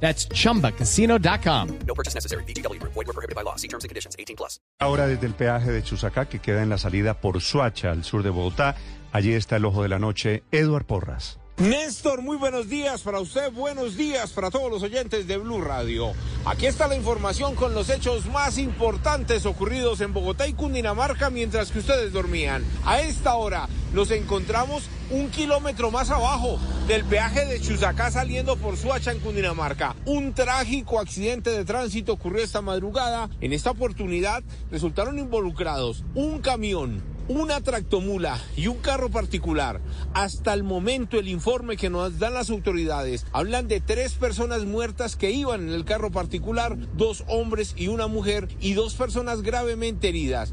That's chumbacasino.com. No purchase necessary. BGW. Void were prohibited by law. See terms and conditions. 18 plus. Ahora desde el peaje de Chusacá, que queda en la salida por Suacha, al sur de Bogotá. Allí está el ojo de la noche, Eduard Porras. Néstor, muy buenos días para usted, buenos días para todos los oyentes de Blue Radio. Aquí está la información con los hechos más importantes ocurridos en Bogotá y Cundinamarca mientras que ustedes dormían. A esta hora los encontramos un kilómetro más abajo del peaje de Chusacá saliendo por Suacha en Cundinamarca. Un trágico accidente de tránsito ocurrió esta madrugada. En esta oportunidad resultaron involucrados un camión, una tractomula y un carro particular. Hasta el momento el informe que nos dan las autoridades hablan de tres personas muertas que iban en el carro particular, dos hombres y una mujer y dos personas gravemente heridas.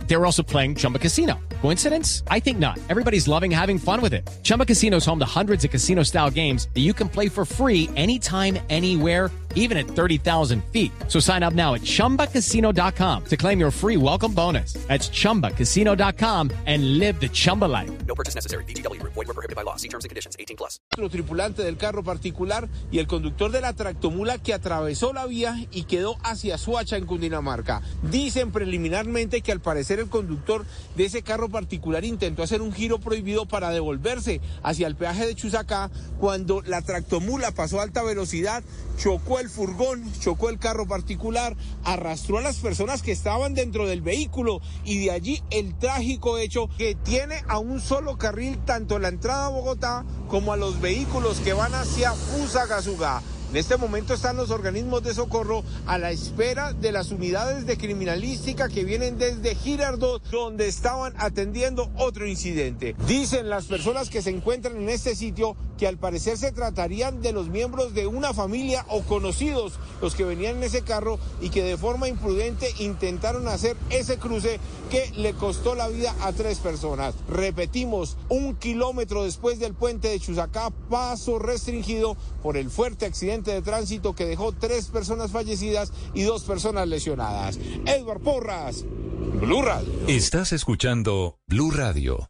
They were also playing Chumba Casino. Coincidence? I think not. Everybody's loving having fun with it. Chumba Casino is home to hundreds of casino style games that you can play for free anytime, anywhere, even at 30,000 feet. So sign up now at chumbacasino.com to claim your free welcome bonus. That's chumbacasino.com and live the Chumba life. No purchase necessary. BGW. Void were prohibited by law. See terms and conditions. 18 plus. Otro tripulante del carro particular y el conductor de la tractomula que atravesó la vía y quedó hacia Suacha en Cundinamarca. Dicen preliminarmente que al parecer el conductor de ese carro particular intentó hacer un giro prohibido para devolverse hacia el peaje de Chusacá cuando la tractomula pasó a alta velocidad, chocó el furgón, chocó el carro particular, arrastró a las personas que estaban dentro del vehículo y de allí el trágico hecho que tiene a un solo carril tanto la entrada a Bogotá como a los vehículos que van hacia Fusagasugá. En este momento están los organismos de socorro a la espera de las unidades de criminalística que vienen desde Girardot, donde estaban atendiendo otro incidente. Dicen las personas que se encuentran en este sitio que al parecer se tratarían de los miembros de una familia o conocidos los que venían en ese carro y que de forma imprudente intentaron hacer ese cruce que le costó la vida a tres personas. Repetimos, un kilómetro después del puente de Chusacá, paso restringido por el fuerte de tránsito que dejó tres personas fallecidas y dos personas lesionadas. Edward Porras, Blue Radio. Estás escuchando Blue Radio.